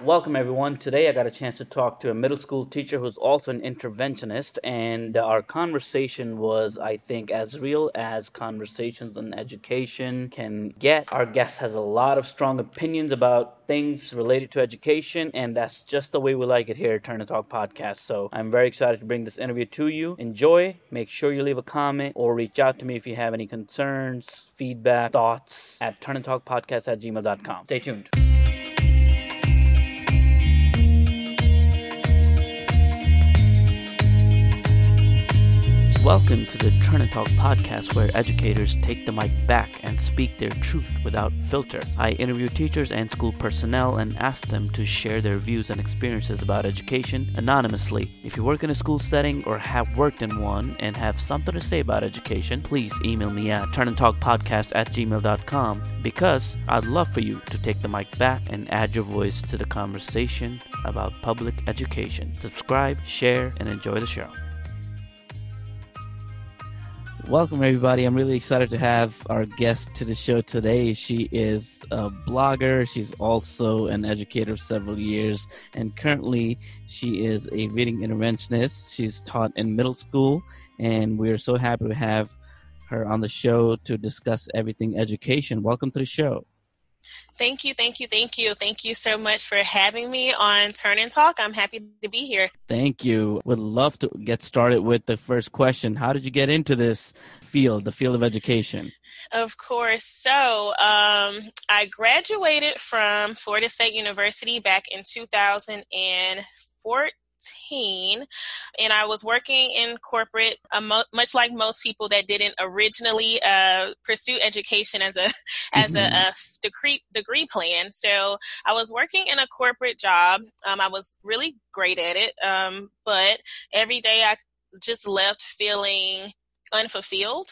Welcome, everyone. Today I got a chance to talk to a middle school teacher who's also an interventionist, and our conversation was, I think, as real as conversations on education can get. Our guest has a lot of strong opinions about things related to education, and that's just the way we like it here at Turn and Talk Podcast. So I'm very excited to bring this interview to you. Enjoy. Make sure you leave a comment or reach out to me if you have any concerns, feedback, thoughts at turnandtalkpodcast at gmail.com. Stay tuned. Welcome to the Turn and Talk podcast, where educators take the mic back and speak their truth without filter. I interview teachers and school personnel and ask them to share their views and experiences about education anonymously. If you work in a school setting or have worked in one and have something to say about education, please email me at turnandtalkpodcast at gmail.com because I'd love for you to take the mic back and add your voice to the conversation about public education. Subscribe, share, and enjoy the show. Welcome, everybody. I'm really excited to have our guest to the show today. She is a blogger. She's also an educator of several years, and currently she is a reading interventionist. She's taught in middle school, and we are so happy to have her on the show to discuss everything education. Welcome to the show. Thank you, thank you, thank you. Thank you so much for having me on Turn and Talk. I'm happy to be here. Thank you. Would love to get started with the first question. How did you get into this field, the field of education? Of course. So, um, I graduated from Florida State University back in 2004 and I was working in corporate, much like most people that didn't originally uh, pursue education as a as mm-hmm. a, a, degree degree plan. So I was working in a corporate job. Um, I was really great at it, um, but every day I just left feeling unfulfilled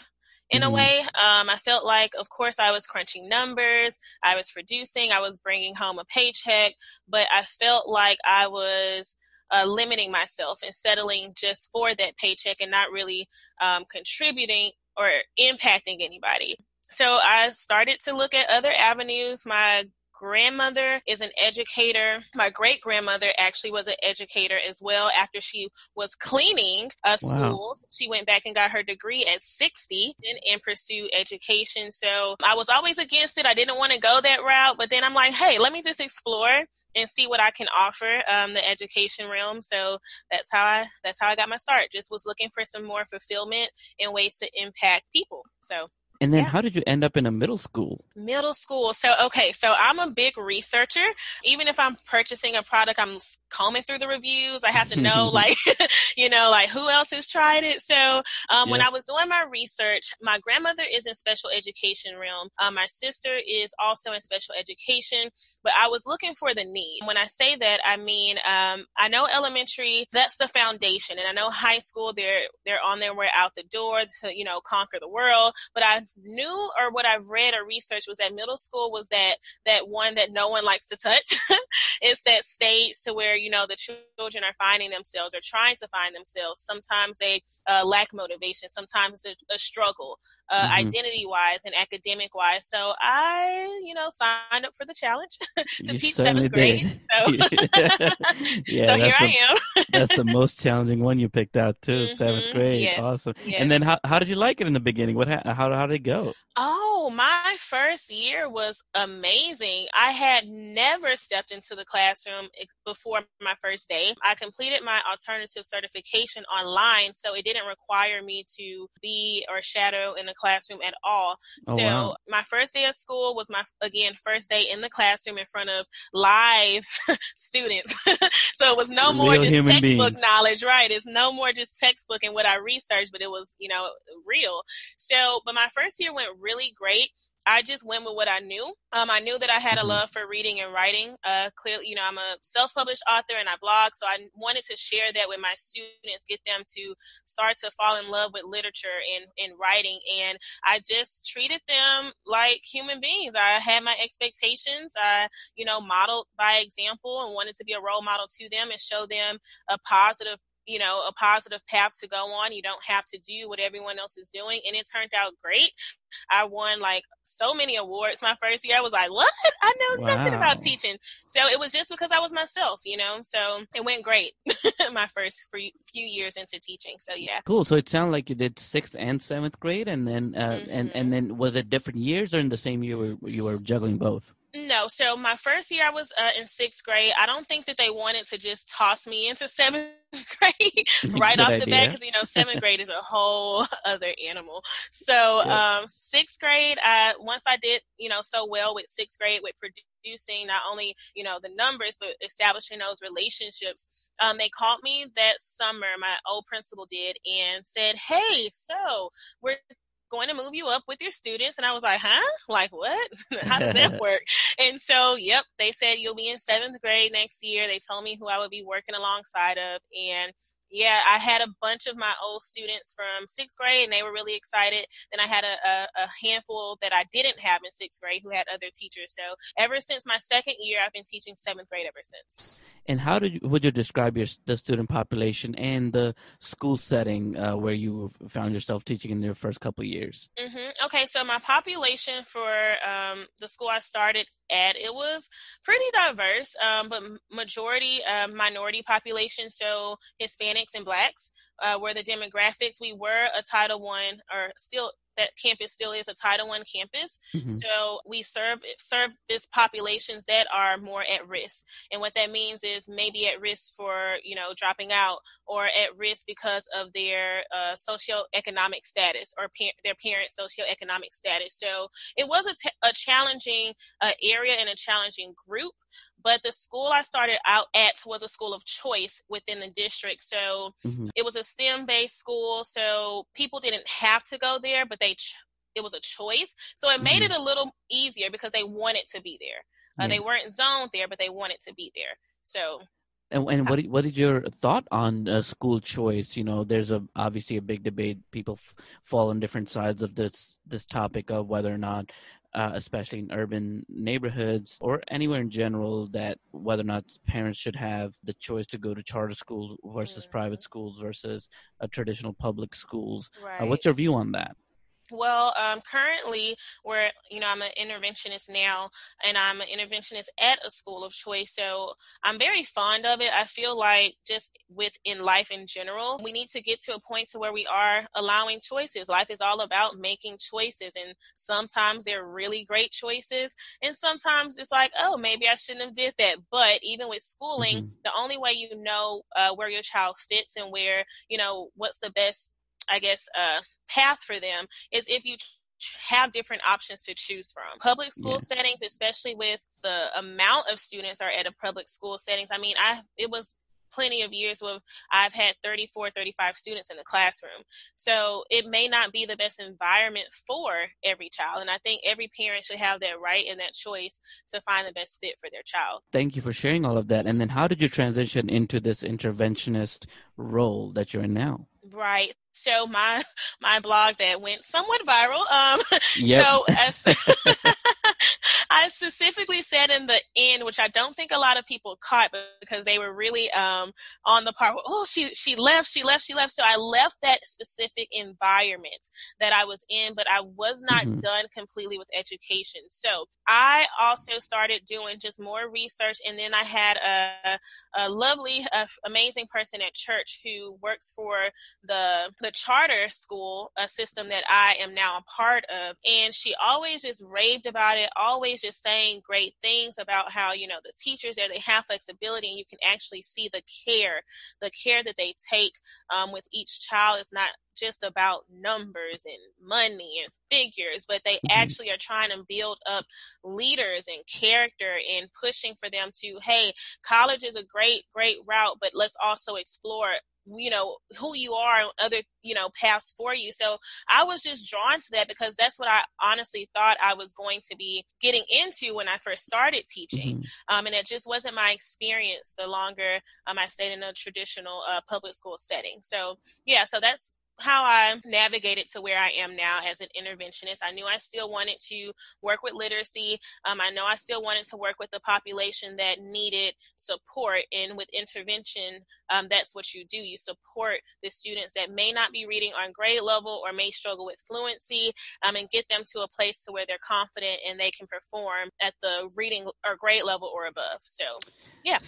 in mm-hmm. a way. Um, I felt like, of course, I was crunching numbers, I was producing, I was bringing home a paycheck, but I felt like I was uh, limiting myself and settling just for that paycheck and not really um, contributing or impacting anybody. So I started to look at other avenues. My grandmother is an educator. My great grandmother actually was an educator as well. After she was cleaning uh, schools, wow. she went back and got her degree at 60 and, and pursued education. So I was always against it. I didn't want to go that route, but then I'm like, hey, let me just explore and see what I can offer um, the education realm. So that's how I that's how I got my start. Just was looking for some more fulfillment and ways to impact people. So and then yeah. how did you end up in a middle school? Middle school. So, okay, so I'm a big researcher. Even if I'm purchasing a product, I'm combing through the reviews. I have to know, like, you know, like who else has tried it. So, um, yeah. when I was doing my research, my grandmother is in special education realm. Um, my sister is also in special education, but I was looking for the need. When I say that, I mean, um, I know elementary, that's the foundation. And I know high school, they're, they're on their way out the door to, you know, conquer the world. But I knew or what I've read or researched was that middle school was that that one that no one likes to touch. it's that stage to where you know the children are finding themselves or trying to find themselves. Sometimes they uh, lack motivation. Sometimes it's a, a struggle, uh, mm-hmm. identity wise and academic wise. So I, you know, signed up for the challenge to you teach seventh grade. So, yeah, so here the, I am. that's the most challenging one you picked out too. Mm-hmm. Seventh grade, yes. awesome. Yes. And then how how did you like it in the beginning? What how how did it go? Oh, my first year was amazing. I had never stepped into the classroom before my first day. I completed my alternative certification online, so it didn't require me to be or shadow in the classroom at all. Oh, so wow. my first day of school was my again first day in the classroom in front of live students. so it was no more just textbook beings. knowledge, right? It's no more just textbook and what I researched, but it was, you know, real. So, but my first year went really great. I just went with what I knew. Um, I knew that I had a mm-hmm. love for reading and writing. Uh, clearly, you know, I'm a self-published author and I blog, so I wanted to share that with my students, get them to start to fall in love with literature and, and writing. And I just treated them like human beings. I had my expectations. I, you know, modeled by example and wanted to be a role model to them and show them a positive you know, a positive path to go on. You don't have to do what everyone else is doing. And it turned out great. I won like so many awards my first year. I was like, what? I know wow. nothing about teaching. So it was just because I was myself, you know? So it went great my first few years into teaching. So yeah. Cool. So it sounded like you did sixth and seventh grade and then, uh, mm-hmm. and, and then was it different years or in the same year where you were juggling both? No, so my first year I was uh, in sixth grade. I don't think that they wanted to just toss me into seventh grade right off the bat because you know seventh grade is a whole other animal. So yep. um, sixth grade, I once I did you know so well with sixth grade with producing not only you know the numbers but establishing those relationships. Um, they called me that summer. My old principal did and said, "Hey, so we're going to move you up with your students. And I was like, huh? Like, what? How does that work? And so, yep, they said you'll be in seventh grade next year. They told me who I would be working alongside of. And yeah, I had a bunch of my old students from sixth grade and they were really excited. Then I had a, a, a, handful that I didn't have in sixth grade who had other teachers. So ever since my second year, I've been teaching seventh grade ever since. And how did you, would you describe your the student population and the school setting uh, where you found yourself teaching in your first couple years? Mm-hmm. Okay, so my population for um, the school I started it was pretty diverse, um, but majority uh, minority population, so Hispanics and blacks uh, were the demographics. We were a Title One or still that campus still is a Title One campus. Mm-hmm. So we serve serve this populations that are more at risk, and what that means is maybe at risk for you know dropping out or at risk because of their uh, socioeconomic status or their parents' socioeconomic status. So it was a, t- a challenging uh, area and a challenging group. But the school I started out at was a school of choice within the district. So mm-hmm. it was a STEM based school. So people didn't have to go there, but they, ch- it was a choice. So it made mm-hmm. it a little easier because they wanted to be there. Uh, yeah. They weren't zoned there, but they wanted to be there. So and, and what what did your thought on uh, school choice? You know, there's a obviously a big debate. People f- fall on different sides of this this topic of whether or not uh, especially in urban neighborhoods or anywhere in general, that whether or not parents should have the choice to go to charter schools versus mm-hmm. private schools versus uh, traditional public schools. Right. Uh, what's your view on that? Well, um, currently, where you know I'm an interventionist now, and I'm an interventionist at a school of choice. So I'm very fond of it. I feel like just within life in general, we need to get to a point to where we are allowing choices. Life is all about making choices, and sometimes they're really great choices, and sometimes it's like, oh, maybe I shouldn't have did that. But even with schooling, mm-hmm. the only way you know uh, where your child fits and where you know what's the best I guess, uh, path for them is if you have different options to choose from. Public school yeah. settings, especially with the amount of students are at a public school settings. I mean, I it was plenty of years where I've had 34, 35 students in the classroom. So it may not be the best environment for every child. And I think every parent should have that right and that choice to find the best fit for their child. Thank you for sharing all of that. And then how did you transition into this interventionist role that you're in now? Right. So my my blog that went somewhat viral. Um, yep. so as I specifically said in the end, which I don't think a lot of people caught because they were really um, on the part. Oh, she she left, she left, she left. So I left that specific environment that I was in, but I was not mm-hmm. done completely with education. So I also started doing just more research, and then I had a, a lovely, a, amazing person at church who works for the the charter school, a system that I am now a part of, and she always just raved about it. Always just saying great things about how, you know, the teachers there, they have flexibility and you can actually see the care, the care that they take um, with each child is not just about numbers and money and figures, but they mm-hmm. actually are trying to build up leaders and character and pushing for them to, hey, college is a great, great route, but let's also explore you know who you are and other you know paths for you so i was just drawn to that because that's what i honestly thought i was going to be getting into when i first started teaching mm-hmm. um, and it just wasn't my experience the longer um, i stayed in a traditional uh, public school setting so yeah so that's how I navigated to where I am now as an interventionist. I knew I still wanted to work with literacy. Um, I know I still wanted to work with the population that needed support. And with intervention, um, that's what you do. You support the students that may not be reading on grade level or may struggle with fluency um, and get them to a place to where they're confident and they can perform at the reading or grade level or above. So, yeah.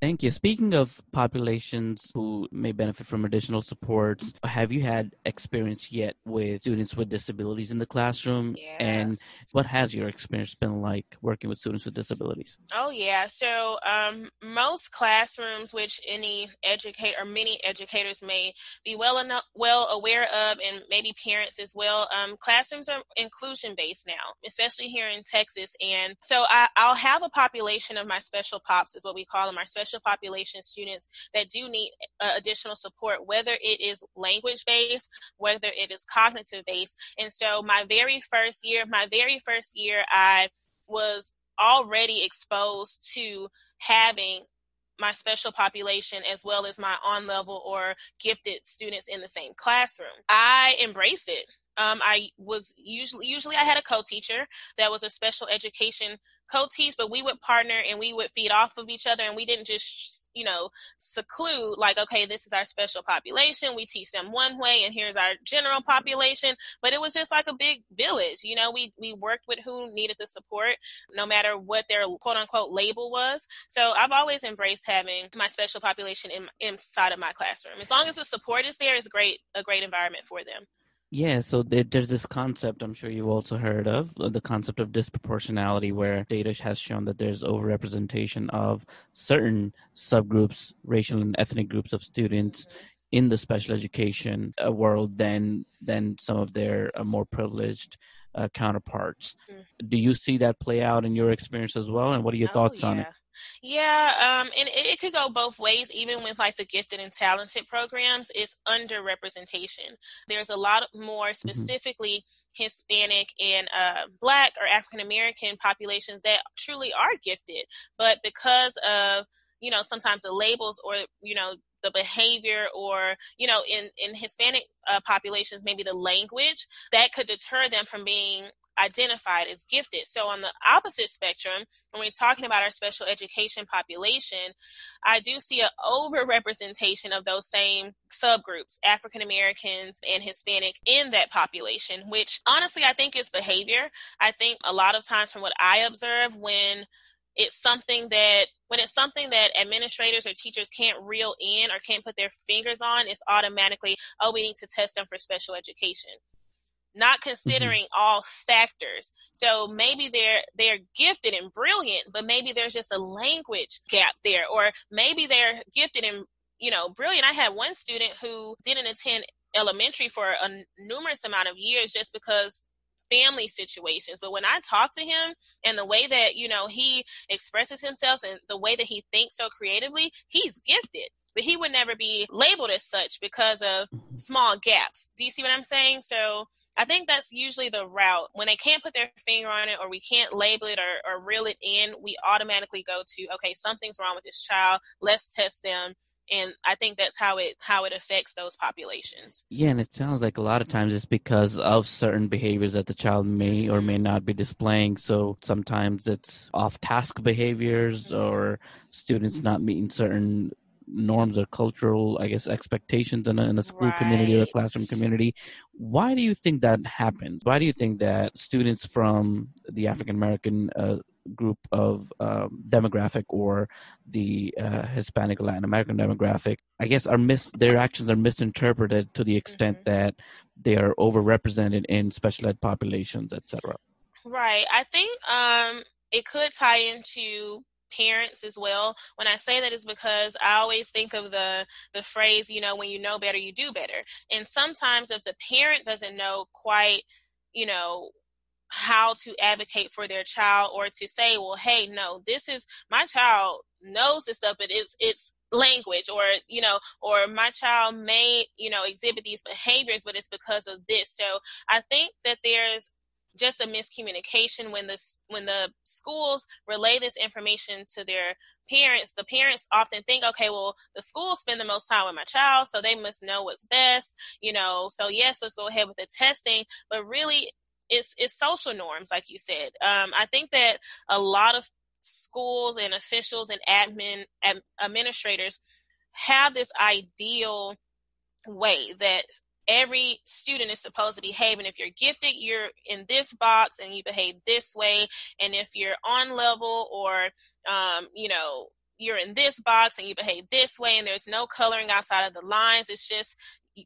Thank you. Speaking of populations who may benefit from additional support, have you had experience yet with students with disabilities in the classroom? Yeah. And what has your experience been like working with students with disabilities? Oh, yeah. So, um, most classrooms, which any educator or many educators may be well enough, well aware of, and maybe parents as well, um, classrooms are inclusion based now, especially here in Texas. And so I, I'll have a population of my special pops, is what we call them, our special population students that do need uh, additional support, whether it is language based, whether it is cognitive based. And so my very first year, my very first year, I was already exposed to having my special population as well as my on level or gifted students in the same classroom. I embraced it. Um, I was usually usually I had a co-teacher that was a special education co-teach, but we would partner and we would feed off of each other, and we didn't just you know seclude like okay this is our special population. We teach them one way and here's our general population. But it was just like a big village you know we we worked with who needed the support no matter what their quote unquote label was. So i've always embraced having my special population in, inside of my classroom. As long as the support is there it's great a great environment for them yeah, so there's this concept I'm sure you've also heard of the concept of disproportionality, where data has shown that there's overrepresentation of certain subgroups, racial and ethnic groups of students in the special education uh, world than than some of their uh, more privileged uh, counterparts. Mm. Do you see that play out in your experience as well? And what are your oh, thoughts yeah. on it? Yeah, um, and it, it, could go both ways. Even with like the gifted and talented programs, it's underrepresentation. There's a lot more mm-hmm. specifically mm-hmm. Hispanic and uh, Black or African American populations that truly are gifted, but because of you know sometimes the labels or you know the behavior or you know in in hispanic uh, populations maybe the language that could deter them from being identified as gifted. So, on the opposite spectrum, when we're talking about our special education population, I do see an overrepresentation of those same subgroups, African Americans and Hispanic, in that population, which honestly I think is behavior. I think a lot of times, from what I observe, when it's something that when it's something that administrators or teachers can't reel in or can't put their fingers on, it's automatically, oh, we need to test them for special education not mm-hmm. considering mm-hmm. all factors. So maybe they're they're gifted and brilliant, but maybe there's just a language gap there, or maybe they're gifted and you know brilliant. I had one student who didn't attend elementary for a numerous amount of years just because family situations but when i talk to him and the way that you know he expresses himself and the way that he thinks so creatively he's gifted but he would never be labeled as such because of mm-hmm. small gaps. Do you see what I'm saying? So I think that's usually the route. When they can't put their finger on it or we can't label it or, or reel it in, we automatically go to, okay, something's wrong with this child. Let's test them and I think that's how it how it affects those populations. Yeah, and it sounds like a lot of times it's because of certain behaviors that the child may or may not be displaying. So sometimes it's off task behaviors mm-hmm. or students not meeting certain norms or cultural, I guess, expectations in a, in a school right. community or a classroom community. Why do you think that happens? Why do you think that students from the African American uh, group of um, demographic or the uh, Hispanic Latin American demographic, I guess, are mis their actions are misinterpreted to the extent mm-hmm. that they are overrepresented in special ed populations, etc. Right. I think um, it could tie into parents as well. When I say that is because I always think of the the phrase, you know, when you know better, you do better. And sometimes if the parent doesn't know quite, you know, how to advocate for their child or to say, well, hey, no, this is my child knows this stuff, but it's it's language or you know or my child may you know exhibit these behaviors but it's because of this. So i think that there's just a miscommunication when the when the schools relay this information to their parents the parents often think okay well the schools spend the most time with my child so they must know what's best you know so yes let's go ahead with the testing but really it's it's social norms like you said um, i think that a lot of schools and officials and admin administrators have this ideal way that every student is supposed to behave. And if you're gifted, you're in this box and you behave this way. And if you're on level or, um, you know, you're in this box and you behave this way and there's no coloring outside of the lines. It's just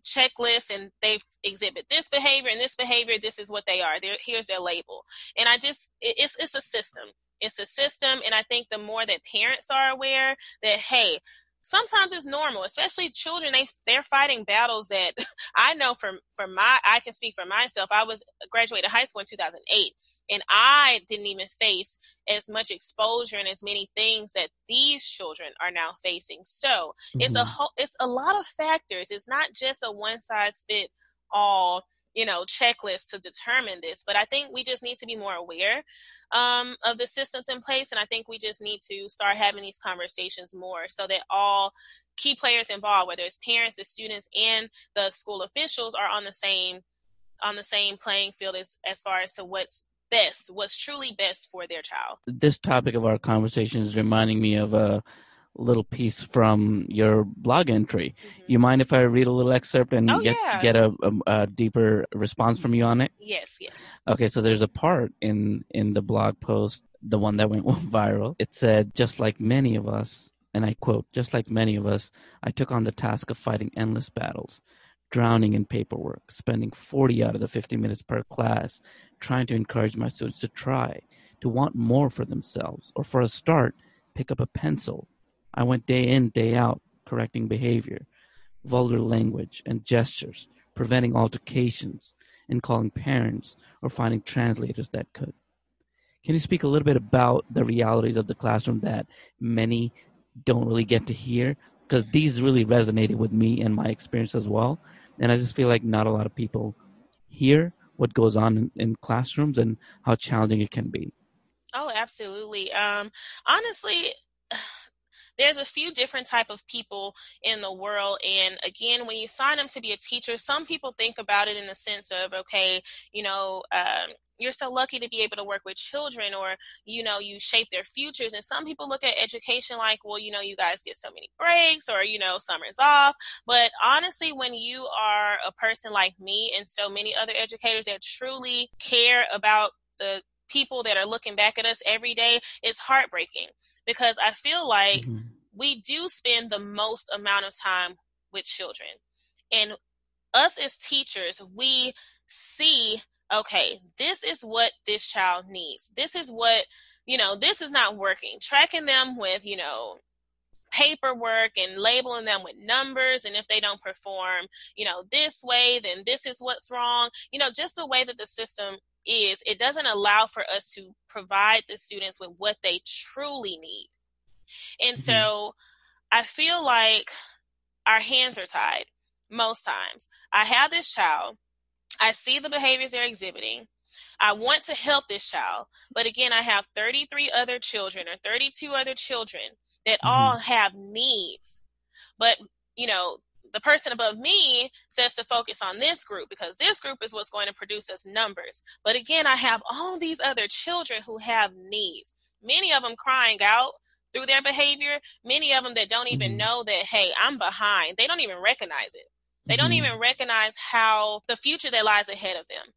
checklists and they exhibit this behavior and this behavior. This is what they are. They're, here's their label. And I just, it's, it's a system. It's a system. And I think the more that parents are aware that, hey, sometimes it's normal especially children they they're fighting battles that i know from from my i can speak for myself i was graduated high school in 2008 and i didn't even face as much exposure and as many things that these children are now facing so mm-hmm. it's a mm-hmm. whole it's a lot of factors it's not just a one size fit all you know checklist to determine this but i think we just need to be more aware um, of the systems in place and i think we just need to start having these conversations more so that all key players involved whether it's parents the students and the school officials are on the same on the same playing field as as far as to what's best what's truly best for their child. This topic of our conversation is reminding me of a little piece from your blog entry. Mm-hmm. You mind if I read a little excerpt and oh, get yeah. get a, a, a, deeper response from you on it? Yes, yes. Okay, so there's a part in in the blog post, the one that went viral. It said, "Just like many of us." And I quote, just like many of us, I took on the task of fighting endless battles, drowning in paperwork, spending 40 out of the 50 minutes per class trying to encourage my students to try, to want more for themselves, or for a start, pick up a pencil, I went day in, day out, correcting behavior, vulgar language, and gestures, preventing altercations, and calling parents or finding translators that could. Can you speak a little bit about the realities of the classroom that many don't really get to hear? Because these really resonated with me and my experience as well. And I just feel like not a lot of people hear what goes on in, in classrooms and how challenging it can be. Oh, absolutely. Um, honestly, there's a few different type of people in the world and again when you sign them to be a teacher some people think about it in the sense of okay you know um, you're so lucky to be able to work with children or you know you shape their futures and some people look at education like well you know you guys get so many breaks or you know summer's off. But honestly when you are a person like me and so many other educators that truly care about the people that are looking back at us every day it's heartbreaking because I feel like mm-hmm. we do spend the most amount of time with children. And us as teachers, we see, okay, this is what this child needs. This is what, you know, this is not working. Tracking them with, you know, paperwork and labeling them with numbers and if they don't perform you know this way then this is what's wrong you know just the way that the system is it doesn't allow for us to provide the students with what they truly need. And mm-hmm. so I feel like our hands are tied most times. I have this child, I see the behaviors they're exhibiting. I want to help this child, but again, I have 33 other children or 32 other children that mm-hmm. all have needs. But, you know, the person above me says to focus on this group because this group is what's going to produce us numbers. But again, I have all these other children who have needs, many of them crying out through their behavior, many of them that don't even mm-hmm. know that, hey, I'm behind. They don't even recognize it. They mm-hmm. don't even recognize how the future that lies ahead of them.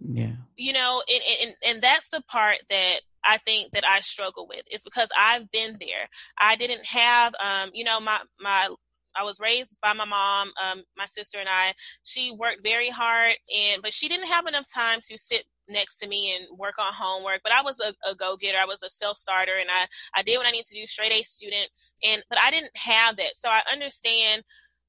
Yeah. You know, and, and, and that's the part that I think that I struggle with is because I've been there. I didn't have, um, you know, my, my I was raised by my mom, um, my sister and I. She worked very hard, and but she didn't have enough time to sit next to me and work on homework. But I was a, a go getter. I was a self starter, and I I did what I needed to do. Straight A student, and but I didn't have that. So I understand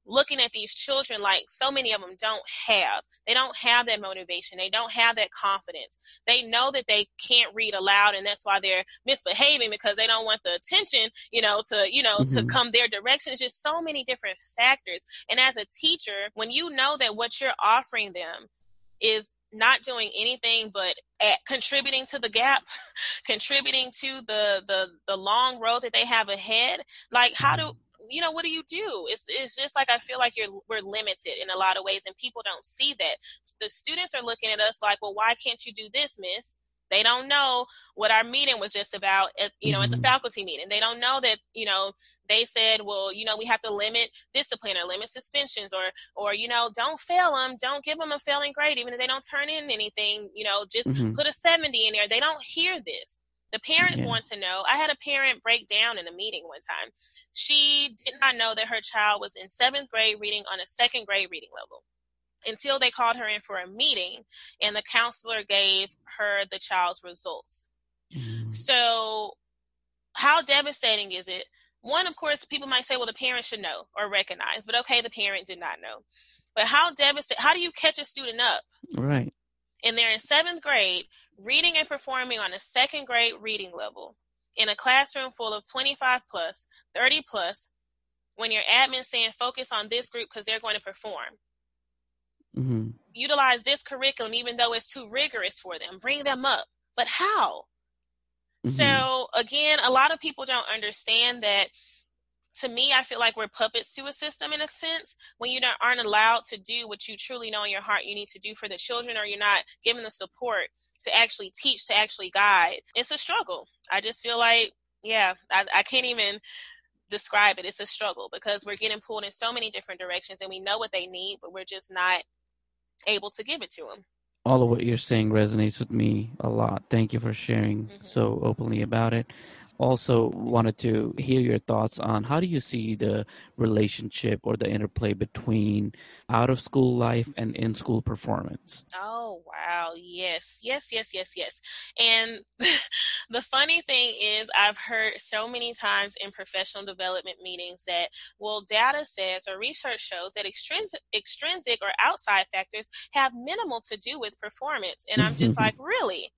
looking at these children like so many of them don't have. They don't have that motivation. They don't have that confidence. They know that they can't read aloud and that's why they're misbehaving because they don't want the attention you know to you know mm-hmm. to come their direction. It's just so many different factors. And as a teacher when you know that what you're offering them is not doing anything but at contributing to the gap, contributing to the the the long road that they have ahead. Like how do you know what do you do it's, it's just like i feel like you're we're limited in a lot of ways and people don't see that the students are looking at us like well why can't you do this miss they don't know what our meeting was just about at, you know mm-hmm. at the mm-hmm. faculty meeting they don't know that you know they said, well, you know, we have to limit discipline or limit suspensions or, or, you know, don't fail them. Don't give them a failing grade, even if they don't turn in anything, you know, just mm-hmm. put a 70 in there. They don't hear this. The parents yeah. want to know. I had a parent break down in a meeting one time. She did not know that her child was in seventh grade reading on a second grade reading level until they called her in for a meeting and the counselor gave her the child's results. Mm. So, how devastating is it one, of course, people might say, well, the parent should know or recognize, but okay, the parent did not know. But how devastating, how do you catch a student up? Right. And they're in seventh grade, reading and performing on a second grade reading level in a classroom full of 25 plus, 30 plus, when your admin saying focus on this group because they're going to perform. Mm-hmm. Utilize this curriculum even though it's too rigorous for them. Bring them up. But how? Mm-hmm. So again, a lot of people don't understand that to me, I feel like we're puppets to a system in a sense when you not, aren't allowed to do what you truly know in your heart you need to do for the children, or you're not given the support to actually teach, to actually guide. It's a struggle. I just feel like, yeah, I, I can't even describe it. It's a struggle because we're getting pulled in so many different directions and we know what they need, but we're just not able to give it to them all of what you're saying resonates with me a lot. Thank you for sharing mm-hmm. so openly about it also wanted to hear your thoughts on how do you see the relationship or the interplay between out of school life and in school performance? Oh wow. Yes yes yes yes yes. And the funny thing is i've heard so many times in professional development meetings that well data says or research shows that extrinsic extrinsic or outside factors have minimal to do with performance. And i'm just like really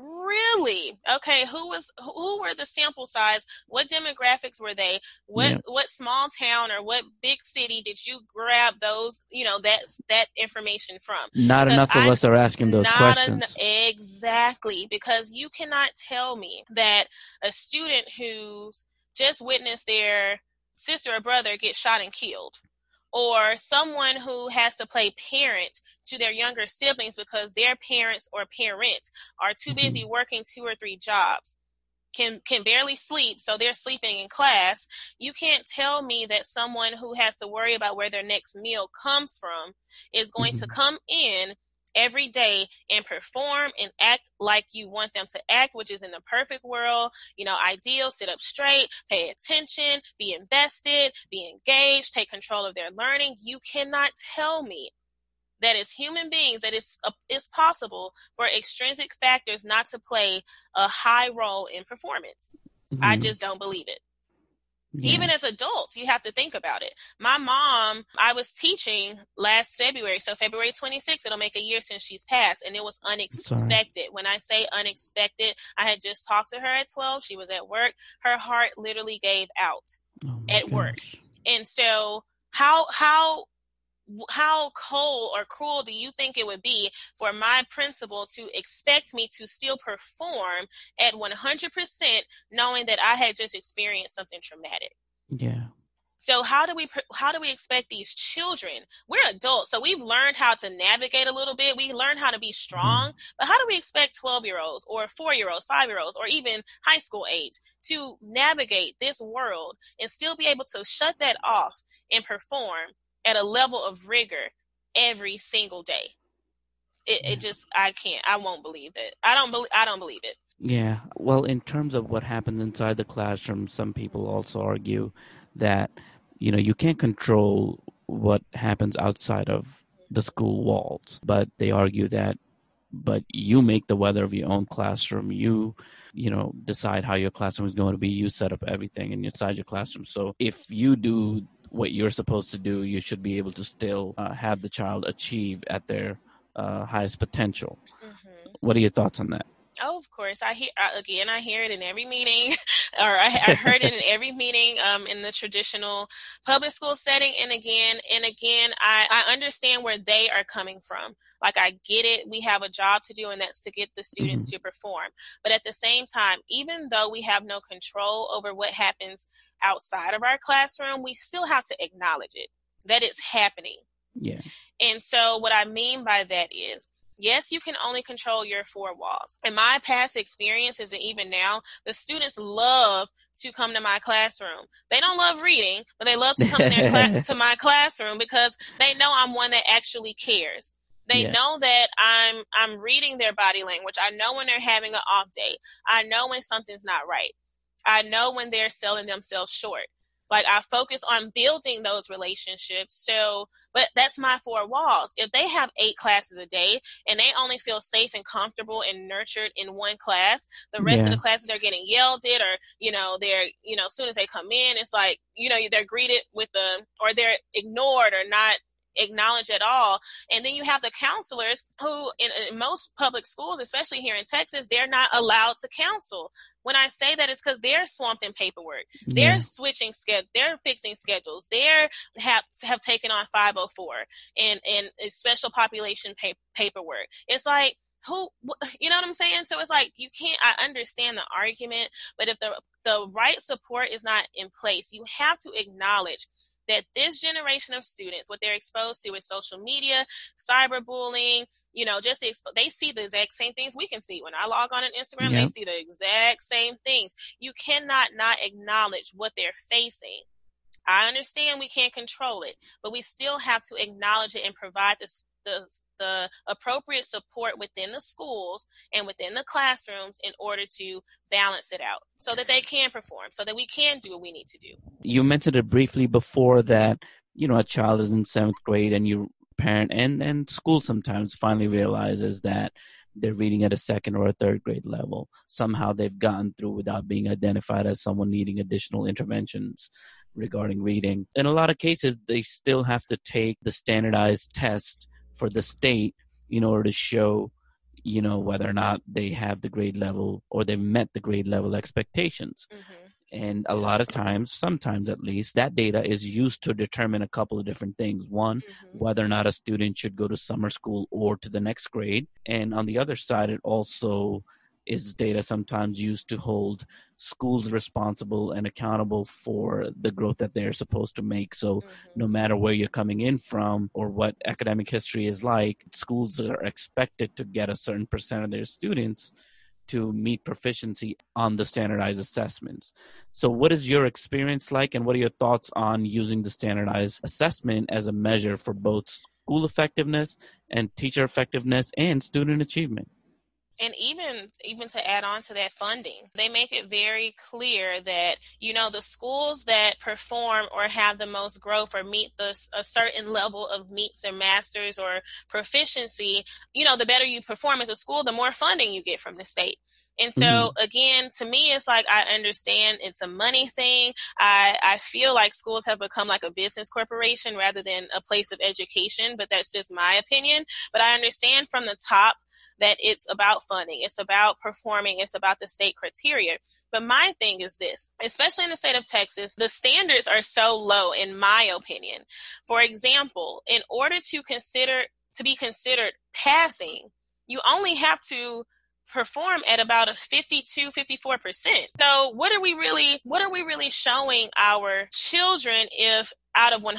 Really? Okay. Who was who were the sample size? What demographics were they? What yeah. what small town or what big city did you grab those? You know that that information from? Not because enough of I, us are asking those questions. En- exactly, because you cannot tell me that a student who's just witnessed their sister or brother get shot and killed or someone who has to play parent to their younger siblings because their parents or parents are too mm-hmm. busy working two or three jobs can can barely sleep so they're sleeping in class you can't tell me that someone who has to worry about where their next meal comes from is going mm-hmm. to come in every day and perform and act like you want them to act, which is in the perfect world, you know, ideal, sit up straight, pay attention, be invested, be engaged, take control of their learning. You cannot tell me that as human beings that it's, uh, it's possible for extrinsic factors not to play a high role in performance. Mm-hmm. I just don't believe it. Yeah. Even as adults, you have to think about it. My mom, I was teaching last February, so February 26th, it'll make a year since she's passed, and it was unexpected. When I say unexpected, I had just talked to her at 12. She was at work. Her heart literally gave out oh at gosh. work. And so, how, how how cold or cruel do you think it would be for my principal to expect me to still perform at 100% knowing that I had just experienced something traumatic? Yeah. So how do we how do we expect these children? We're adults, so we've learned how to navigate a little bit. We learn how to be strong, mm-hmm. but how do we expect 12-year-olds or 4-year-olds, 5-year-olds or even high school age to navigate this world and still be able to shut that off and perform at a level of rigor every single day. It, it just I can't I won't believe it. I don't believe I don't believe it. Yeah. Well, in terms of what happens inside the classroom, some people also argue that you know you can't control what happens outside of the school walls, but they argue that but you make the weather of your own classroom. You you know decide how your classroom is going to be. You set up everything inside your classroom. So if you do what you're supposed to do, you should be able to still uh, have the child achieve at their uh, highest potential. Mm-hmm. What are your thoughts on that? Oh, of course. I hear again. I hear it in every meeting, or I, I, heard it in every meeting um, in the traditional public school setting. And again, and again, I, I understand where they are coming from. Like I get it. We have a job to do, and that's to get the students mm-hmm. to perform. But at the same time, even though we have no control over what happens outside of our classroom, we still have to acknowledge it that it's happening. Yeah. And so, what I mean by that is Yes, you can only control your four walls. In my past experiences, and even now, the students love to come to my classroom. They don't love reading, but they love to come cla- to my classroom because they know I'm one that actually cares. They yeah. know that I'm I'm reading their body language. I know when they're having an off day. I know when something's not right. I know when they're selling themselves short. Like I focus on building those relationships. So, but that's my four walls. If they have eight classes a day and they only feel safe and comfortable and nurtured in one class, the rest yeah. of the classes they're getting yelled at or, you know, they're, you know, as soon as they come in, it's like, you know, they're greeted with the, or they're ignored or not acknowledge at all. And then you have the counselors who, in, in, most public schools, especially here in Texas, they're not allowed to counsel. When I say that, it's because they're swamped in paperwork. Yeah. They're switching schedule. They're fixing schedules. They're have have taken on 504 and and special population pay, paperwork. It's like who you know what i'm saying so it's like you can't i understand the argument but if the the right support is not in place you have to acknowledge that this generation of students, what they're exposed to is social media, cyberbullying, you know, just the, they see the exact same things we can see. When I log on an Instagram, yep. they see the exact same things. You cannot not acknowledge what they're facing. I understand we can't control it, but we still have to acknowledge it and provide the, the the appropriate support within the schools and within the classrooms in order to balance it out so that they can perform, so that we can do what we need to do. You mentioned it briefly before that, you know, a child is in seventh grade and you parent and, and school sometimes finally realizes that they're reading at a second or a third grade level. Somehow they've gotten through without being identified as someone needing additional interventions regarding reading. In a lot of cases, they still have to take the standardized test for the state in order to show you know whether or not they have the grade level or they've met the grade level expectations mm-hmm. and a lot of times sometimes at least that data is used to determine a couple of different things one mm-hmm. whether or not a student should go to summer school or to the next grade and on the other side it also is data sometimes used to hold schools responsible and accountable for the growth that they're supposed to make. So, mm-hmm. no matter where you're coming in from or what academic history is like, schools are expected to get a certain percent of their students to meet proficiency on the standardized assessments. So, what is your experience like, and what are your thoughts on using the standardized assessment as a measure for both school effectiveness and teacher effectiveness and student achievement? And even even to add on to that funding they make it very clear that you know the schools that perform or have the most growth or meet the, a certain level of meets and masters or proficiency you know the better you perform as a school the more funding you get from the state and so mm-hmm. again, to me, it's like I understand it's a money thing. I, I feel like schools have become like a business corporation rather than a place of education, but that's just my opinion. But I understand from the top that it's about funding, it's about performing, it's about the state criteria. But my thing is this, especially in the state of Texas, the standards are so low, in my opinion. For example, in order to consider to be considered passing, you only have to perform at about a 52 54% so what are we really what are we really showing our children if out of 100%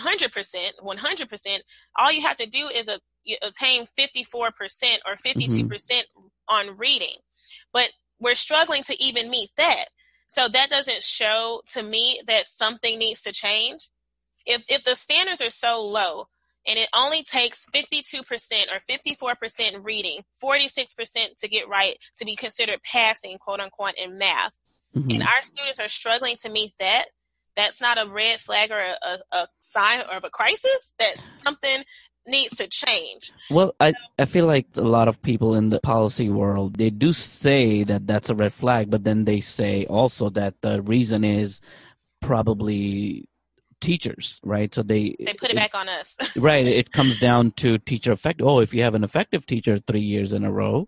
100% all you have to do is a, attain 54% or 52% mm hmm on reading. But we're struggling to even meet that. So that doesn't show to me that something needs to change. If if the standards are so low and it only takes 52% or 54% reading, 46% to get right to be considered passing, quote unquote, in math. Mm-hmm. And our students are struggling to meet that. That's not a red flag or a, a, a sign of a crisis. That something needs to change. Well, I, I feel like a lot of people in the policy world, they do say that that's a red flag, but then they say also that the reason is probably teachers, right? So they they put it, it back on us. right. It comes down to teacher effect. Oh, if you have an effective teacher three years in a row,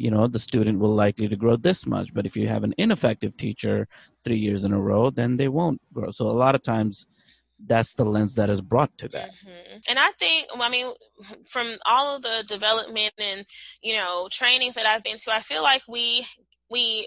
you know the student will likely to grow this much but if you have an ineffective teacher three years in a row then they won't grow so a lot of times that's the lens that is brought to that mm-hmm. and i think i mean from all of the development and you know trainings that i've been to i feel like we we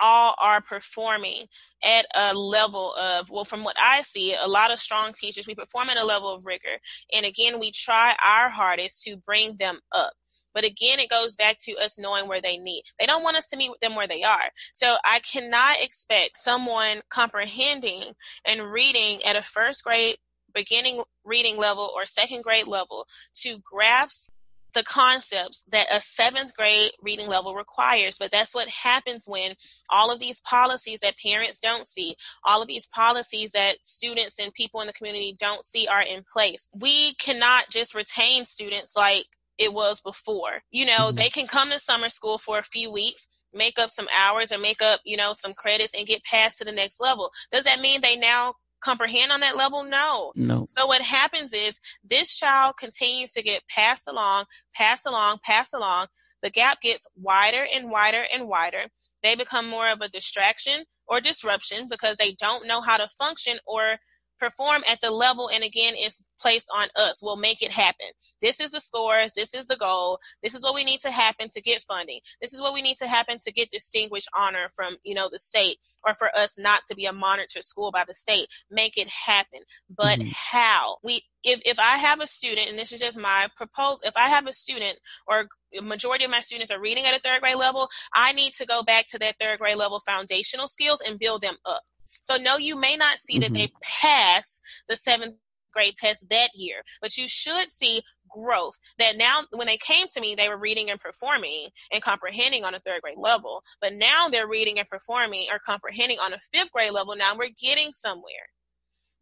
all are performing at a level of well from what i see a lot of strong teachers we perform at a level of rigor and again we try our hardest to bring them up but again, it goes back to us knowing where they need. They don't want us to meet them where they are. So I cannot expect someone comprehending and reading at a first grade beginning reading level or second grade level to grasp the concepts that a seventh grade reading level requires. But that's what happens when all of these policies that parents don't see, all of these policies that students and people in the community don't see are in place. We cannot just retain students like it was before. You know, mm-hmm. they can come to summer school for a few weeks, make up some hours or make up, you know, some credits and get passed to the next level. Does that mean they now comprehend on that level? No. No. So what happens is this child continues to get passed along, passed along, passed along. The gap gets wider and wider and wider. They become more of a distraction or disruption because they don't know how to function or perform at the level and again is placed on us we'll make it happen. This is the scores this is the goal this is what we need to happen to get funding this is what we need to happen to get distinguished honor from you know the state or for us not to be a monitored school by the state. Make it happen. But mm-hmm. how? We if if i have a student and this is just my proposal if i have a student or majority of my students are reading at a third grade level i need to go back to that third grade level foundational skills and build them up so no, you may not see mm-hmm. that they pass the seventh grade test that year, but you should see growth that now when they came to me they were reading and performing and comprehending on a third grade level but now they're reading and performing or comprehending on a fifth grade level. Now we're getting somewhere.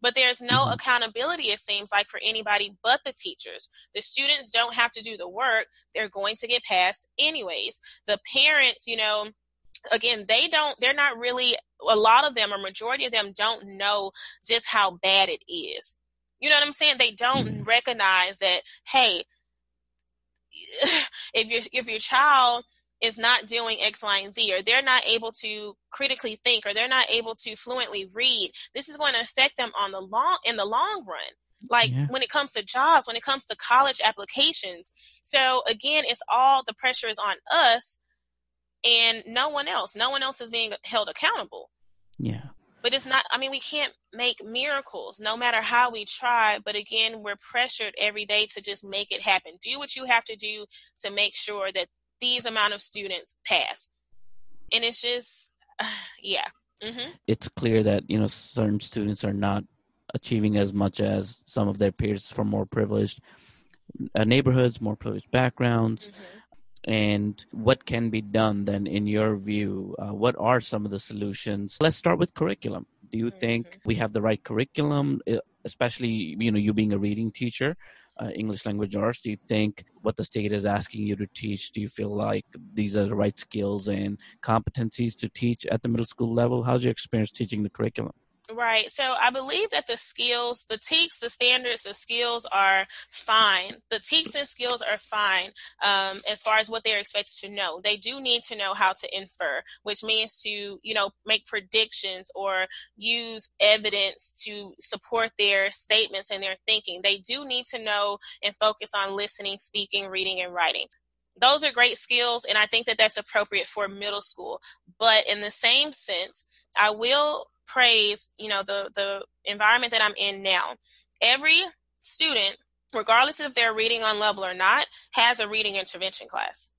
But there's no mm-hmm. accountability it seems like for anybody but the teachers. The students don't have to do the work. They're going to get passed anyways. The parents you know again they don't they're not really a lot of them or majority of them don't know just how bad it is you know what i'm saying they don't mm-hmm. recognize that hey if your if your child is not doing X, Y, and Z, or they're not able to critically think, or they're not able to fluently read, this is going to affect them on the long in the long run. Like yeah. when it comes to jobs, when it comes to college applications. So again, it's all the pressure is on us and no one else. No one else is being held accountable. Yeah. But it's not, I mean, we can't make miracles no matter how we try. But again, we're pressured every day to just make it happen. Do what you have to do to make sure that these amount of students pass. And it's just, uh, yeah. Mm-hmm. It's clear that, you know, certain students are not achieving as much as some of their peers from more privileged uh, neighborhoods, more privileged backgrounds. Mm-hmm and what can be done then in your view? Uh, what are some of the solutions? Let's start with curriculum. Do you think mm-hmm. we have the right curriculum especially you know you being a reading teacher uh, english language arts do you think what the state is asking you to teach do you feel like these are the right skills and competencies to teach at the middle school level? How's your experience teaching the curriculum Right. So I believe that the skills, the TEKS, the standards, the skills are fine. The TEKS and skills are fine um, as far as what they're expected to know. They do need to know how to infer, which means to, you know, make predictions or use evidence to support their statements and their thinking. They do need to know and focus on listening, speaking, reading, and writing those are great skills and i think that that's appropriate for middle school but in the same sense i will praise, you know, the the environment that I'm in now. Every student, regardless if they're reading on level or not, has a reading intervention class.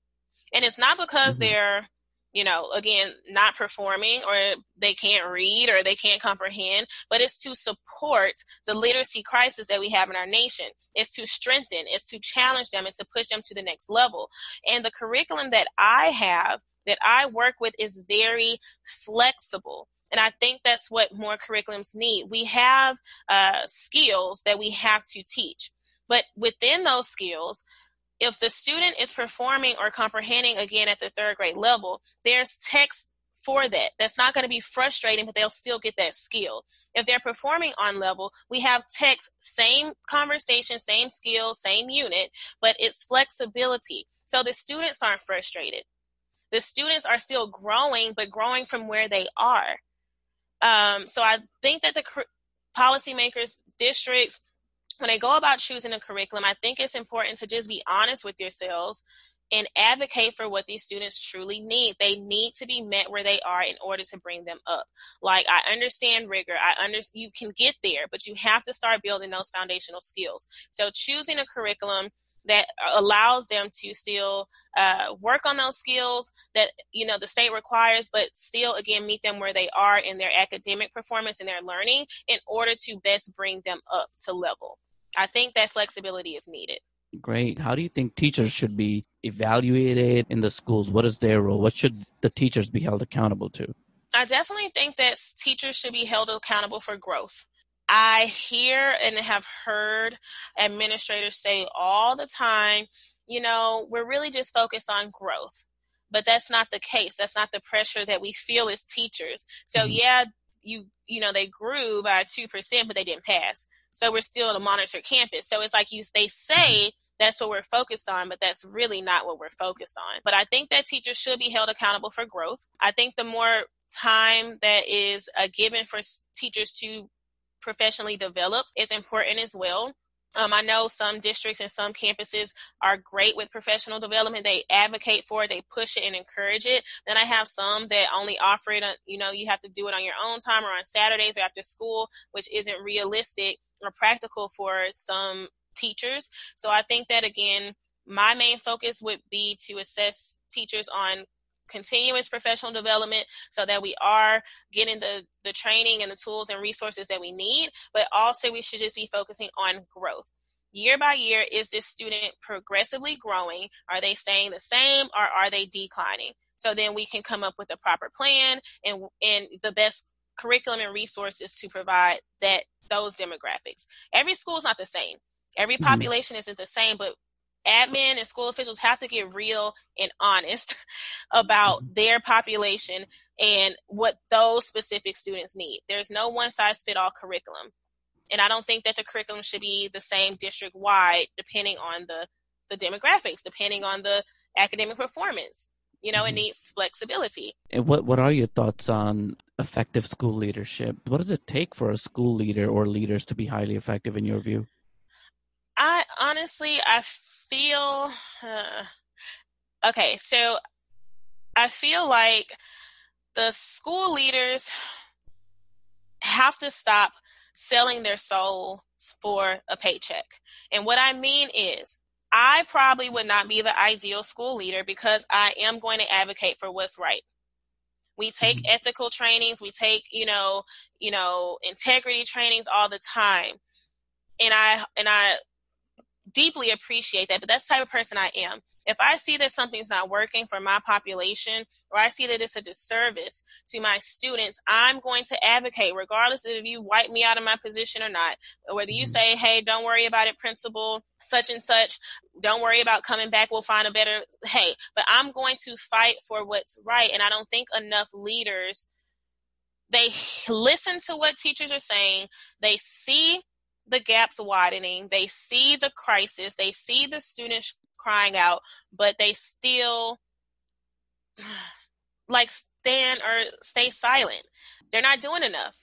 And it's not because mm-hmm. they're, you know, again, not performing or they can't read or they can't comprehend, but it's to support the literacy crisis that we have in our nation. It's to strengthen, it's to challenge them, and to push them to the next level. And the curriculum that I have, that I work with, is very flexible. And I think that's what more curriculums need. We have uh, skills that we have to teach, but within those skills, if the student is performing or comprehending again at the third grade level, there's text for that. That's not going to be frustrating, but they'll still get that skill. If they're performing on level, we have text, same conversation, same skill, same unit, but it's flexibility. So the students aren't frustrated The students are still growing, but growing from where they are. Um, so I think that the policymakers, districts, when I go about choosing a curriculum, I think it's important to just be honest with yourselves and advocate for what these students truly need. They need to be met where they are in order to bring them up. Like I understand rigor. I understand you can get there, but you have to start building those foundational skills. So choosing a curriculum that allows them to still uh, work on those skills that you know the state requires but still again meet them where they are in their academic performance and their learning in order to best bring them up to level i think that flexibility is needed Great. How do you think teachers should be evaluated in the schools? What is their role? What should the teachers be held accountable to? I definitely think that teachers should be held accountable for growth. I hear and have heard administrators say all the time, you know, we're really just focused on growth. But that's not the case. That's not the pressure that we feel as teachers. So mm-hmm. yeah, you you know, they grew by 2%, but they didn't pass. So we're still to monitor campus. So it's like you they say that's what we're focused on, but that's really not what we're focused on. But I think that teachers should be held accountable for growth. I think the more time that is uh, given for teachers to professionally develop is important as well. Um, I know some districts and some campuses are great with professional development. They advocate for it, they push it and encourage it. Then I have some that only offer it, you know, you have to do it on your own time or on Saturdays or after school, which isn't realistic or practical for some teachers. So I think that again, my main focus would be to assess teachers on continuous professional development so that we are getting the the training and the tools and resources that we need but also we should just be focusing on growth year by year is this student progressively growing are they staying the same or are they declining so then we can come up with a proper plan and and the best curriculum and resources to provide that those demographics. Every school is not the same. Every mm-hmm. population isn't the same, but admin and school officials have to get real and honest about mm-hmm. their population and what those specific students need. There's no one size fit all curriculum. And I don't think that the curriculum should be the same district wide depending on the the demographics, depending on the academic performance. You know, mm-hmm. it needs flexibility. And what what are your thoughts on effective school leadership? What does it take for a school leader or leaders to be highly effective in your view? Honestly, I feel uh, okay. So I feel like the school leaders have to stop selling their soul for a paycheck. And what I mean is, I probably would not be the ideal school leader because I am going to advocate for what's right. We take mm-hmm. ethical trainings, we take, you know, you know, integrity trainings all the time. And I and I deeply appreciate that, but that's the type of person I am. If I see that something's not working for my population, or I see that it's a disservice to my students, I'm going to advocate, regardless of if you wipe me out of my position or not. Whether you mm-hmm. say, hey, don't worry about it, principal, such and such, don't worry about coming back, we'll find a better, hey, but I'm going to fight for what's right. And I don't think enough leaders they listen to what teachers are saying, they see the gaps widening, they see the crisis, they see the students crying out, but they still like stand or stay silent. They're not doing enough.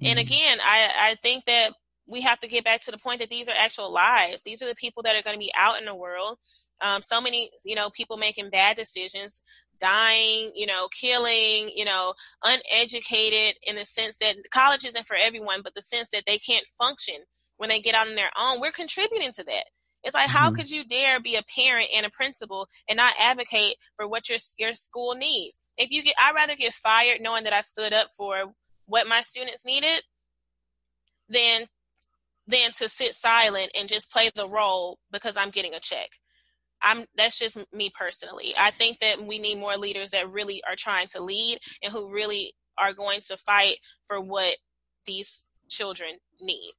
Mm-hmm. And again, I, I think that we have to get back to the point that these are actual lives. These are the people that are going to be out in the world. Um, so many, you know, people making bad decisions, dying, you know, killing, you know, uneducated in the sense that college isn't for everyone, but the sense that they can't function when they get out on their own, we're contributing to that. It's like, how mm-hmm. could you dare be a parent and a principal and not advocate for what your your school needs? If you get, I'd rather get fired knowing that I stood up for what my students needed than than to sit silent and just play the role because I'm getting a check. I'm that's just me personally. I think that we need more leaders that really are trying to lead and who really are going to fight for what these children need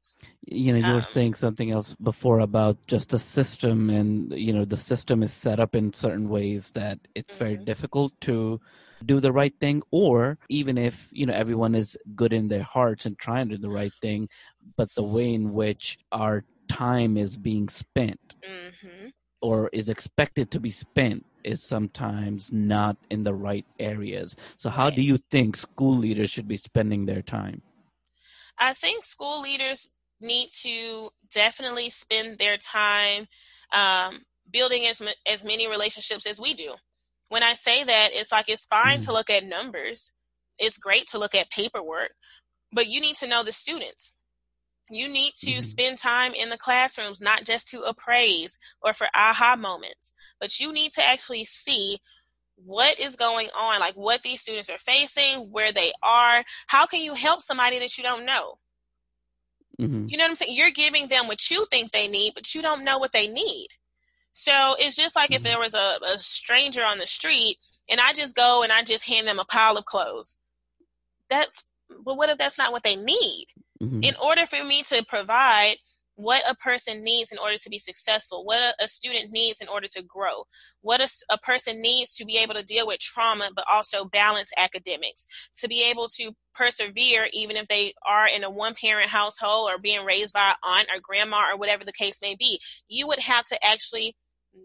you know you were um, saying something else before about just the system and you know the system is set up in certain ways that it's mm-hmm. very difficult to do the right thing or even if you know everyone is good in their hearts and trying to do the right thing but the way in which our time is being spent mm-hmm. or is expected to be spent is sometimes not in the right areas. So, how do you think school leaders should be spending their time? I think school leaders need to definitely spend their time um, building as as many relationships as we do. When I say that, it's like it's fine mm. to look at numbers. It's great to look at paperwork, but you need to know the students. You need to mm-hmm. spend time in the classrooms, not just to appraise or for aha moments, but you need to actually see what is going on, like what these students are facing, where they are. How can you help somebody that you don't know? Mm-hmm. You know what I'm saying? You're giving them what you think they need, but you don't know what they need. So it's just like mm-hmm. if there was a, a stranger on the street and I just go and I just hand them a pile of clothes. That's, but what if that's not what they need? Mm-hmm. In order for me to provide what a person needs in order to be successful, what a, student needs in order to grow, what a, a, person needs to be able to deal with trauma, but also balance academics, to be able to persevere even if they are in a one parent household or being raised by aunt or grandma or whatever the case may be. You would have to actually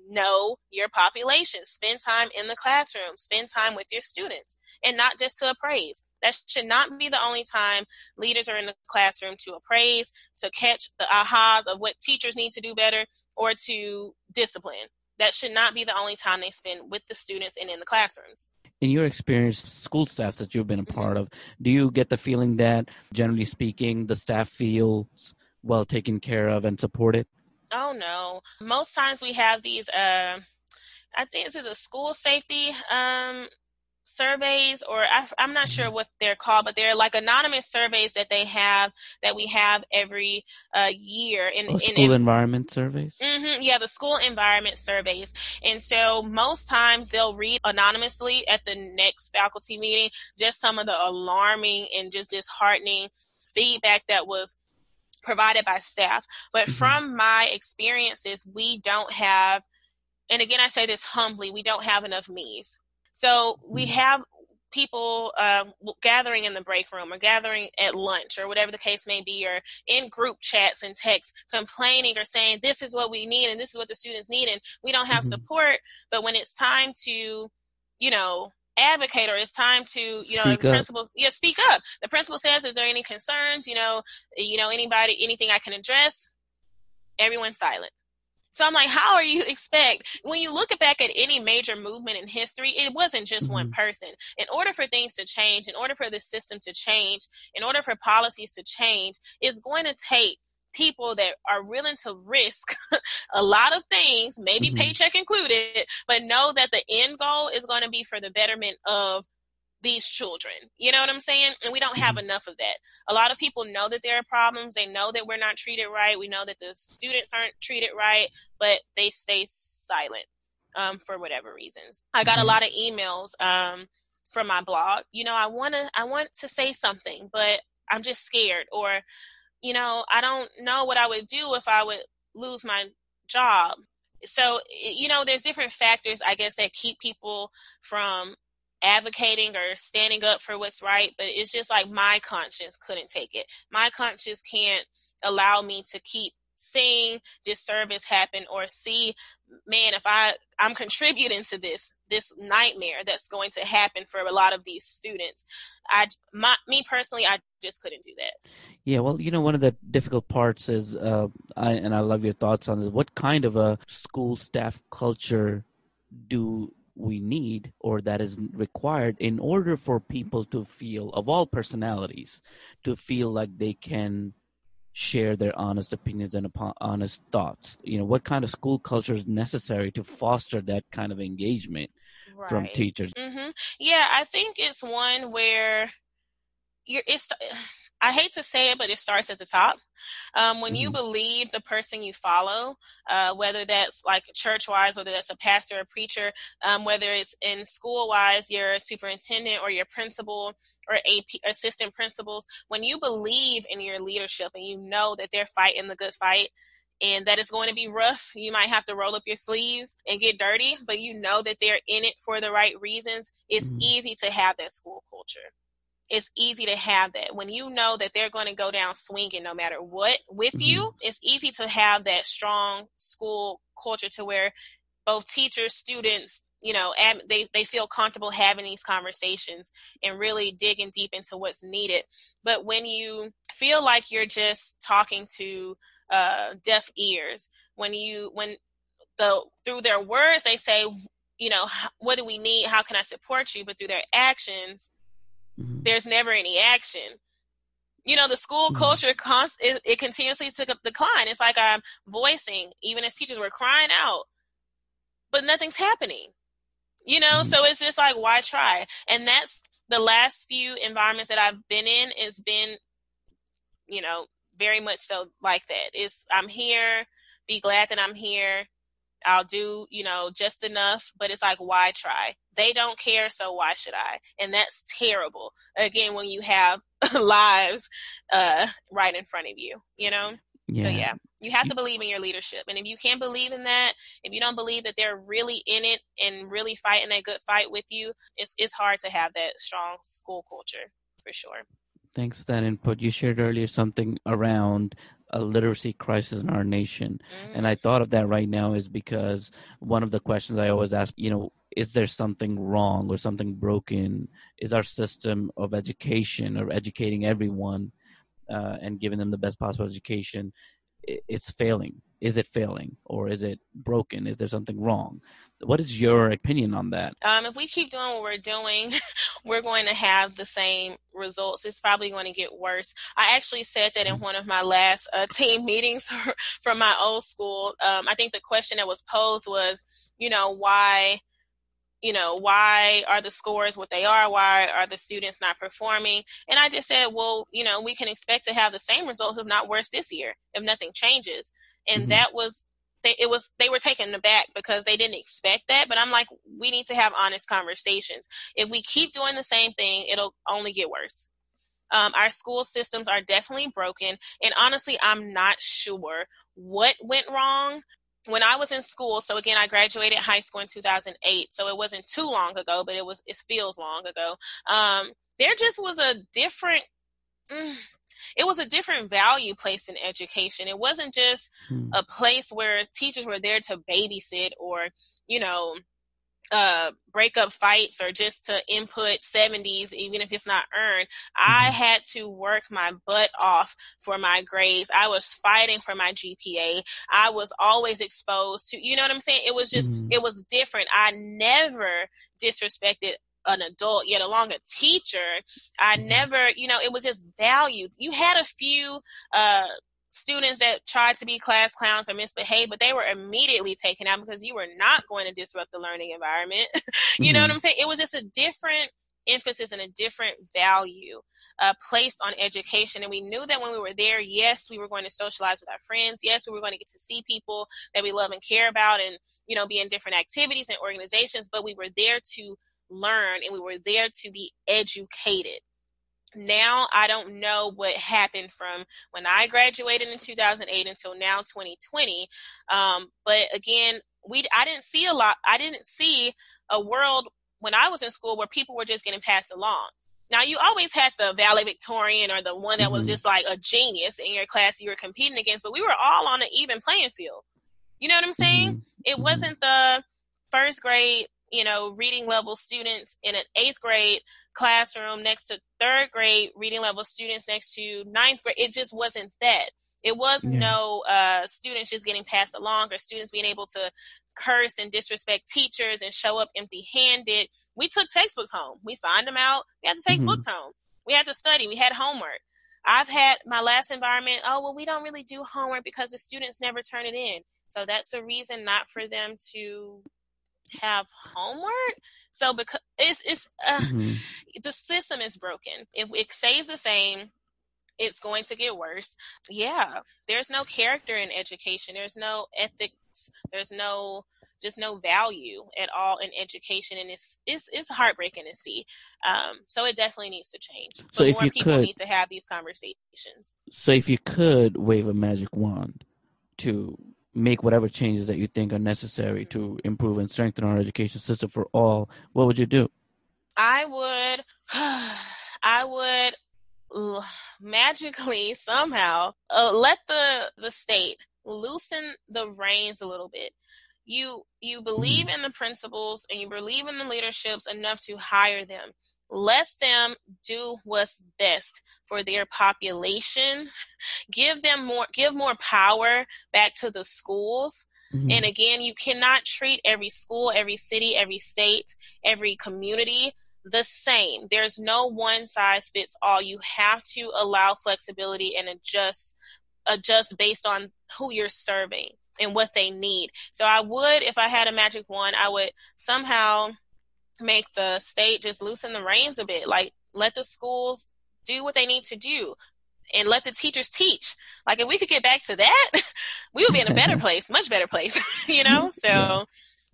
know your population, spend time in the classroom, spend time with your students, and not just to appraise. That should not be the only time leaders are in the classroom to appraise, to catch the ahas of what teachers need to do better, or to discipline. That should not be the only time they spend with the students and in the classrooms. In your experience, school staffs that you've been a mm-hmm. part of, do you get the feeling that, generally speaking, the staff feels well taken care of and supported? Oh no. Most times we have these uh I think it's the school safety um surveys or I, am not sure mm-hmm. what they're called but they're like anonymous surveys that they have that we have every uh, year in, oh, school in, environment surveys mm-hmm, yeah the school environment surveys and so most times they'll read anonymously at the next faculty meeting just some of the alarming and just disheartening feedback that was provided by staff. But mm-hmm. from my experiences, we don't have, and again, I say this humbly, we don't have enough me's. So we mm-hmm. have people uh, gathering in the break room or gathering at lunch or whatever the case may be, or in group chats and texts complaining or saying, this is what we need and this is what the students need, and we don't have mm-hmm. support. But when it's time to, you know, advocate or it's time to you know speak the principal yeah speak up. The principal says is there any concerns? You know you know anybody anything i can address? Everyone's silent. So i'm like how are you expect when you look back at any major movement in history it wasn't just mm-hmm. one person. In order for things to change in order for the system to change in order for policies to change it's going to take people that are willing to risk a lot of things, maybe mm-hmm. paycheck included, but know that the end goal is going to be for the betterment of these children. You know what I'm saying? And we don't have mm-hmm. enough of that. A lot of people know that there are problems. They know that we're not treated right. We know that the students aren't treated right, but they stay silent um, for whatever reasons. I got mm-hmm. a lot of emails um, from my blog. You know, I want to I want to say something, but I'm just scared or you know, I don't know what I would do if I would lose my job. So, you know, there's different factors, I guess, that keep people from advocating or standing up for what's right. But it's just like my conscience couldn't take it. My conscience can't allow me to keep seeing disservice happen or see man if i i'm contributing to this this nightmare that's going to happen for a lot of these students. I my, me personally i just couldn't do that. Yeah well you know one of the difficult parts is uh I, and i love your thoughts on this what kind of a school staff culture do we need or that is required in order for people to feel of all personalities to feel like they can share their honest opinions and honest thoughts you know what kind of school culture is necessary to foster that kind of engagement right. from teachers mm-hmm. yeah i think it's one where you're it's I hate to say it, but it starts at the top. Um, when mm-hmm. you believe the person you follow, uh, whether that's like church wise, whether that's a pastor or preacher, um, whether it's in school wise, your superintendent or your principal or AP assistant principals, when you believe in your leadership and you know that they're fighting the good fight, and that it's going to be rough. You might have to roll up your sleeves and get dirty, but you know that they're in it for the right reasons. It's mm-hmm. easy to have that school culture. It's easy to have that. When you know that they're going to go down swinging no matter what with mm-hmm. you, it's easy to have that strong school culture to where both teachers, students, you know, they, they feel comfortable having these conversations and really digging deep into what's needed. But when you feel like you're just talking to uh, deaf ears, when you, when the, through their words, they say, you know, what do we need? How can I support you? But through their actions, mm-hmm. there's never any action. You know, the school mm-hmm. culture const- it, it continuously took a decline. It's like I'm voicing, even as teachers, we're crying out, but nothing's happening. You know, mm-hmm. so it's just like, why try? And that's the last few environments that I've been in It's been, you know, very much so like that. It's I'm here, be glad that I'm here. I'll do, you know, just enough, but it's like, why try? They don't care, so why should I? And that's terrible. Again, when you have lives uh, right in front of you, you know? Yeah. So, yeah, you have to believe in your leadership. And if you can't believe in that, if you don't believe that they're really in it and really fighting that good fight with you, it's, it's hard to have that strong school culture for sure. Thanks for that input. You shared earlier something around a literacy crisis in our nation. Mm. And I thought of that right now is because one of the questions I always ask, you know, is there something wrong or something broken? Is our system of education or educating everyone uh, and giving them the best possible education, it's failing? Is it failing or is it broken? Is there something wrong? What is your opinion on that? Um, if we keep doing what we're doing, we're going to have the same results. It's probably going to get worse. I actually said that in mm-hmm. one of my last uh, team meetings from my old school. Um, I think the question that was posed was, you know, why you know, why are the scores what they are? Why are the students not performing? And I just said, well, you know, we can expect to have the same results, if not worse, this year, if nothing changes. And mm-hmm. that was they, it was they were taken aback because they didn't expect that. But I'm like, we need to have honest conversations. If we keep doing the same thing, it'll only get worse. Um, our school systems are definitely broken, and honestly, I'm not sure what went wrong when I was in school. So again, I graduated high school in 2008, so it wasn't too long ago, but it was it feels long ago. Um, there just was a different. Mm, it was a different value placed in education. It wasn't just hmm. a place where teachers were there to babysit or, you know, uh, break up fights or just to input 70s, even if it's not earned. I mm-hmm. had to work my butt off for my grades. I was fighting for my GPA. I was always exposed to, you know what I'm saying? It was just, mm-hmm. it was different. I never disrespected an adult, yet along a teacher. I mm-hmm. never, you know, it was just valued. You had a few uh, students that tried to be class clowns or misbehave, but they were immediately taken out because you were not going to disrupt the learning environment. you mm-hmm. know what I'm saying? It was just a different emphasis and a different value uh, placed on education. And we knew that when we were there, yes, we were going to socialize with our friends. Yes, we were going to get to see people that we love and care about and, you know, be in different activities and organizations, but we were there to learn and we were there to be educated. Now I don't know what happened from when I graduated in 2008 until now 2020. Um, but again, we I didn't see a lot. I didn't see a world when I was in school where people were just getting passed along. Now you always had the valedictorian or the one that mm-hmm. was just like a genius in your class you were competing against, but we were all on an even playing field. You know what I'm saying? Mm-hmm. It mm-hmm. wasn't the first grade you know, reading level students in an eighth grade classroom next to third grade reading level students next to ninth grade. It just wasn't that. It was yeah. no uh, students just getting passed along or students being able to curse and disrespect teachers and show up empty handed. We took textbooks home. We signed them out. We had to take mm-hmm. books home. We had to study. We had homework. I've had my last environment, oh, well, we don't really do homework because the students never turn it in. So that's a reason not for them to have homework. So because it's it's uh, mm-hmm. the system is broken. If it stays the same, it's going to get worse. Yeah, there's no character in education. There's no ethics. There's no just no value at all in education, and it's it's it's heartbreaking to see. Um, so it definitely needs to change. But so if more you people could, need to have these conversations. So if you could wave a magic wand to make whatever changes that you think are necessary to improve and strengthen our education system for all, what would you do? I would. I would magically somehow uh, let the the state loosen the reins a little bit you you believe mm-hmm. in the principals and you believe in the leaderships enough to hire them let them do what's best for their population give them more give more power back to the schools mm-hmm. and again you cannot treat every school every city every state every community the same there's no one size fits all you have to allow flexibility and adjust adjust based on who you're serving and what they need. So I would, if I had a magic wand, I would somehow make the state just loosen the reins a bit. Like let the schools do what they need to do and let the teachers teach. Like if we could get back to that, we would be in a better place, much better place, you know? So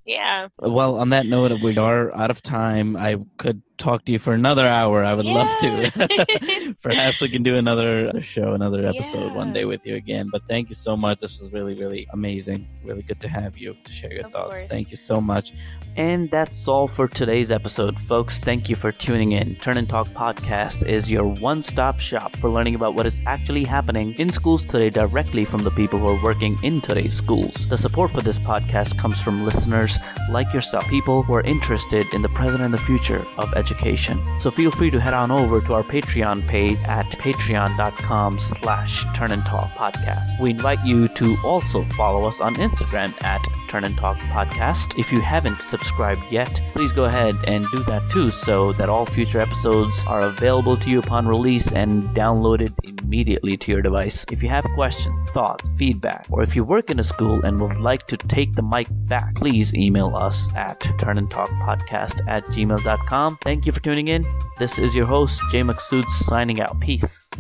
yeah. Well, on that note, we are out of time. I could talk to you for another hour. I would yeah. love to. Perhaps we can do another show, another episode yeah. one day with you again. But thank you so much. This was really, really amazing. Really good to have you to share your of thoughts. Course. Thank you so much. And that's all for today's episode, folks. Thank you for tuning in. Turn and Talk Podcast is your one stop shop for learning about what is actually happening in schools today directly from the people who are working in today's schools. The support for this podcast comes from listeners like yourself, people who are interested in the present and the future of education education. So feel free to head on over to our Patreon page at patreon.com slash turn and talk podcast. We invite you to also follow us on Instagram at turn and talk podcast. If you haven't subscribed yet, please go ahead and do that too so that all future episodes are available to you upon release and downloaded immediately to your device. If you have questions, thought, feedback, or if you work in a school and would like to take the mic back, please email us at turnandtalkpodcast at gmail.com. Thank you for tuning in. This is your host, Jay Maksud, signing out. Peace.